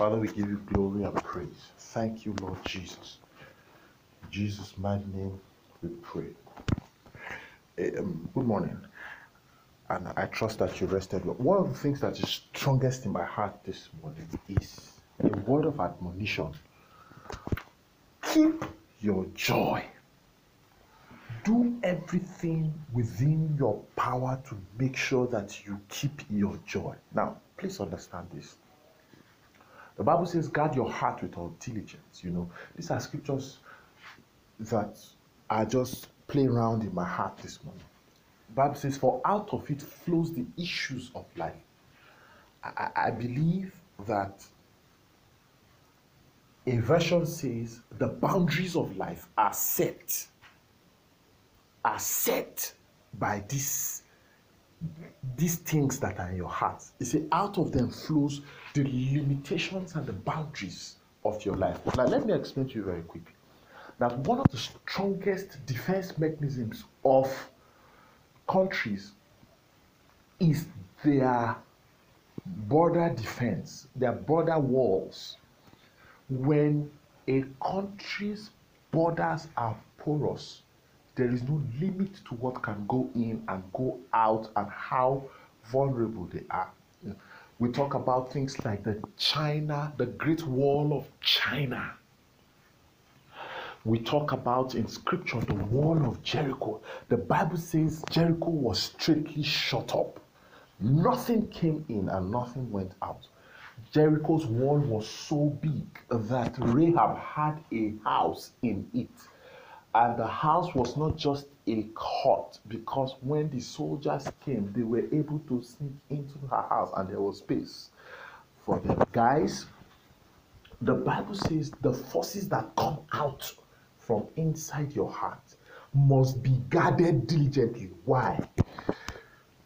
Father, we give you glory and praise. Thank you, Lord Jesus. In Jesus' mighty name, we pray. Eh, Um, good morning. And I trust that you rested well. One of the things that is strongest in my heart this morning is a word of admonition. Keep your joy. Do everything within your power to make sure that you keep your joy. Now, please understand this. The Bible says, guard your heart with all diligence. You know, these are scriptures that are just playing around in my heart this morning. The Bible says, for out of it flows the issues of life. I, I believe that a version says the boundaries of life are set, are set by this these things that are in your heart. You see, out of them flows the limitations and the boundaries of your life. Now, let me explain to you very quickly. That one of the strongest defense mechanisms of countries is their border defense, their border walls. When a country's borders are porous, there is no limit to what can go in and go out and how vulnerable they are. We talk about things like the China, the Great Wall of China. We talk about in scripture the wall of Jericho. The Bible says Jericho was strictly shut up. Nothing came in and nothing went out. Jericho's wall was so big that Rahab had a house in it. And the house was not just a court because when the soldiers came, they were able to sneak into her house and there was space for them. Guys, the Bible says the forces that come out from inside your heart must be guarded diligently. Why?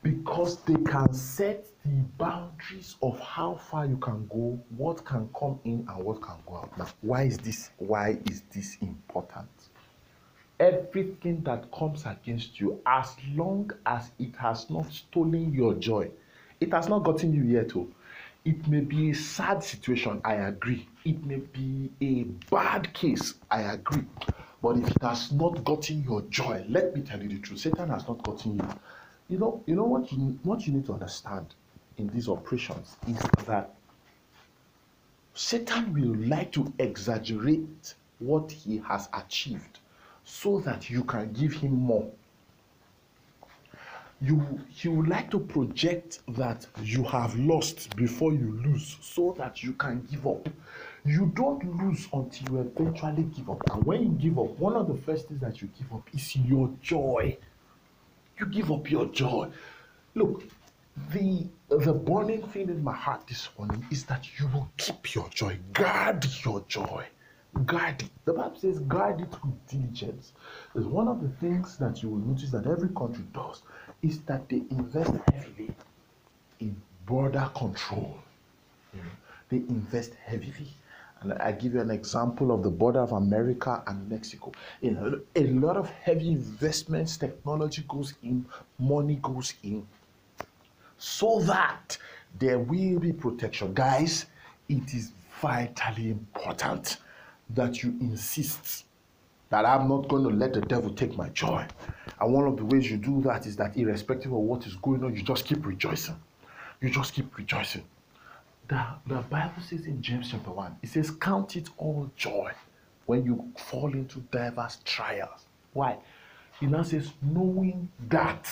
Because they can set the boundaries of how far you can go, what can come in and what can go out. Now, why is this why is this important? Everything that comes against you, as long as it has not stolen your joy, it has not gotten you yet. Oh. It may be a sad situation, I agree. It may be a bad case, I agree. But if it has not gotten your joy, let me tell you the truth. Satan has not gotten you. You know, you know what you what you need to understand in these operations is that Satan will like to exaggerate what he has achieved so that you can give him more. You he would like to project that you have lost before you lose so that you can give up. You don't lose until you eventually give up. And when you give up, one of the first things that you give up is your joy. You give up your joy. Look, the the burning thing in my heart this morning is that you will keep your joy. Guard your joy guard it. The Bible says guard it with diligence. One of the things that you will notice that every country does is that they invest heavily in border control. They invest heavily. And I give you an example of the border of America and Mexico. Know, a lot of heavy investments, technology goes in, money goes in, so that there will be protection. Guys, it is vitally important that you insist that I'm not going to let the devil take my joy. And one of the ways you do that is that, irrespective of what is going on, you just keep rejoicing. You just keep rejoicing. The, the Bible says in James chapter 1, it says, Count it all joy when you fall into diverse trials. Why? It now says, knowing that,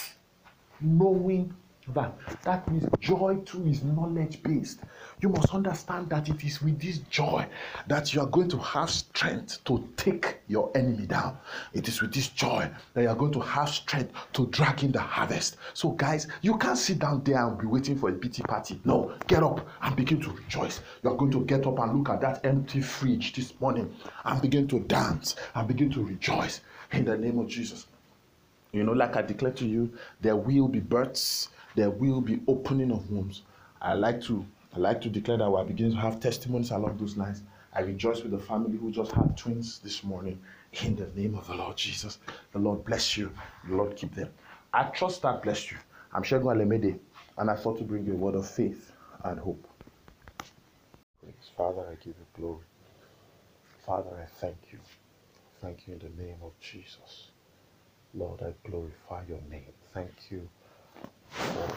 knowing that. That means joy too is knowledge based. You must understand that it is with this joy that you are going to have strength to take your enemy down. It is with this joy that you are going to have strength to drag in the harvest. So, guys, you can't sit down there and be waiting for a pity party. No, get up and begin to rejoice. You are going to get up and look at that empty fridge this morning and begin to dance and begin to rejoice in the name of Jesus. You know, like I declare to you, there will be births, there will be opening of wombs. I like to I like to declare that we're beginning to have testimonies along those lines. I rejoice with the family who just had twins this morning. In the name of the Lord Jesus, the Lord bless you. The Lord keep them. I trust that bless you. I'm Shegun Alemede, and I thought to bring you a word of faith and hope. Praise. Father, I give you glory. Father, I thank you. Thank you in the name of Jesus. Lord, I glorify your name. Thank you for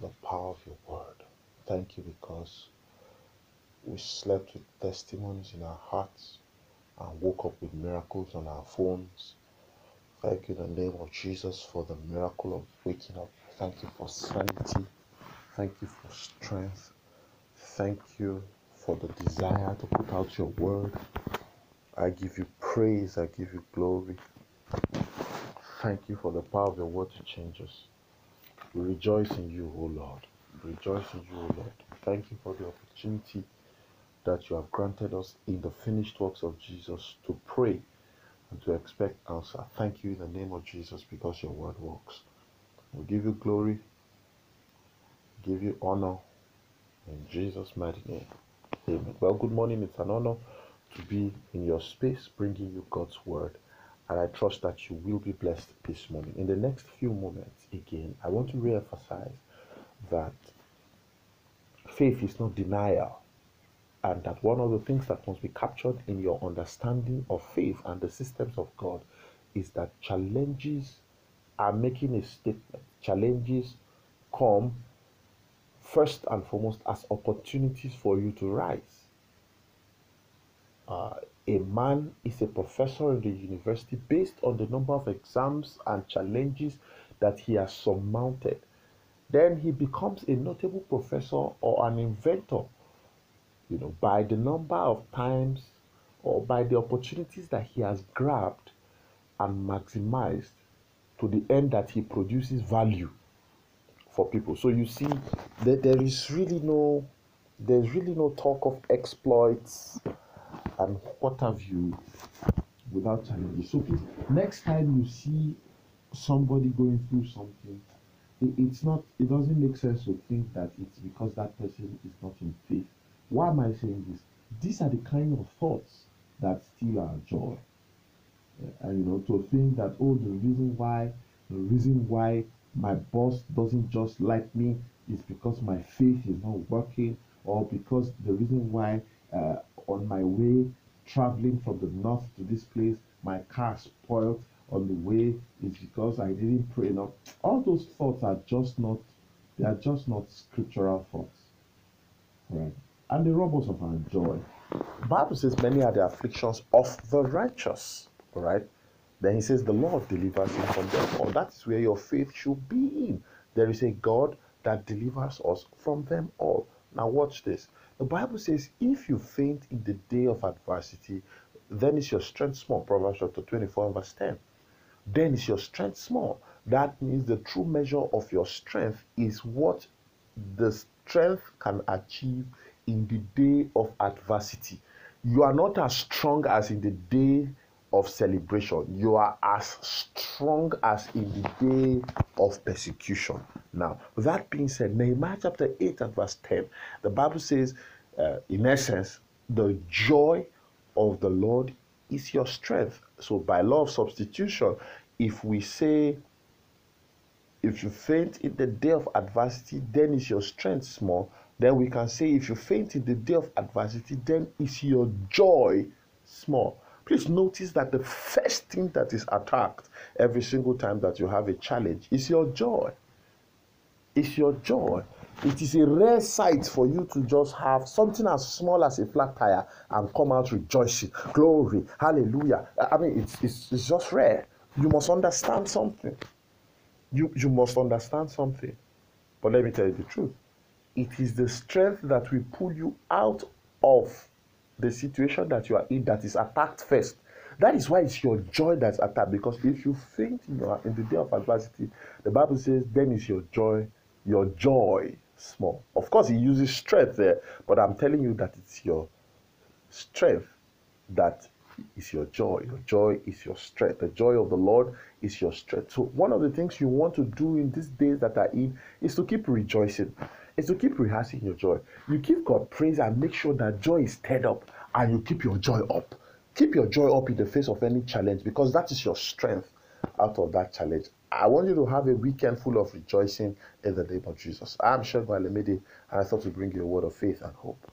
the power of your word. Thank you because we slept with testimonies in our hearts and woke up with miracles on our phones. Thank you in the name of Jesus for the miracle of waking up. Thank you for sanity. Thank you for strength. Thank you for the desire to put out your word. I give you praise. I give you glory. Thank you for the power of your word to change us. We rejoice in you, O Lord. We rejoice in you, O Lord. Thank you for the opportunity that you have granted us in the finished works of Jesus to pray and to expect answer. Thank you in the name of Jesus because your word works. We give you glory, give you honor in Jesus' mighty name. Amen. Well, good morning. It's an honor to be in your space bringing you God's word. And I trust that you will be blessed this morning. In the next few moments, again, I want to re emphasize that faith is not denial. And that one of the things that must be captured in your understanding of faith and the systems of God is that challenges are making a statement. Challenges come first and foremost as opportunities for you to rise. Uh, a man is a professor in the university based on the number of exams and challenges that he has surmounted. Then he becomes a notable professor or an inventor, you know, by the number of times or by the opportunities that he has grabbed and maximized to the end that he produces value for people. So you see that there is really no there's really no talk of exploits and what have you without challenges. So please, next time you see somebody going through something, it, it's not it doesn't make sense to think that it's because that person is not in faith. Why am I saying this? These are the kind of thoughts that steal our joy. And you know, to think that oh the reason why the reason why my boss doesn't just like me is because my faith is not working or because the reason why uh, on my way traveling from the north to this place my car spoiled on the way is because i didn't pray enough all those thoughts are just not they are just not scriptural thoughts right and they rob us of our joy bible says many are the afflictions of the righteous right then he says, The Lord delivers him from them all. That is where your faith should be in. There is a God that delivers us from them all. Now, watch this. The Bible says, If you faint in the day of adversity, then is your strength small. Proverbs chapter 24, verse 10. Then is your strength small. That means the true measure of your strength is what the strength can achieve in the day of adversity. You are not as strong as in the day of celebration. You are as strong as in the day of persecution. Now, that being said, Nehemiah chapter 8 and verse 10, the Bible says, uh, in essence, the joy of the Lord is your strength. So, by law of substitution, if we say, if you faint in the day of adversity, then is your strength small. Then we can say, if you faint in the day of adversity, then is your joy small. Please notice that the first thing that is attacked every single time that you have a challenge is your joy. It's your joy. It is a rare sight for you to just have something as small as a flat tire and come out rejoicing. Glory, hallelujah. I mean, it's, it's, it's just rare. You must understand something. You, you must understand something. But let me tell you the truth. It is the strength that will pull you out of the situation that you are in that is attacked first. That is why it's your joy that's attacked. Because if you faint in, your, in the day of adversity, the Bible says, then is your joy, your joy small. Of course, he uses strength there, but I'm telling you that it's your strength that is your joy. Your joy is your strength. The joy of the Lord is your strength. So, one of the things you want to do in these days that are in is to keep rejoicing is to keep rehearsing your joy. You give God praise and make sure that joy is stirred up and you keep your joy up. Keep your joy up in the face of any challenge because that is your strength out of that challenge. I want you to have a weekend full of rejoicing in the name of Jesus. I'm Shegun Alemede and I thought to bring you a word of faith and hope.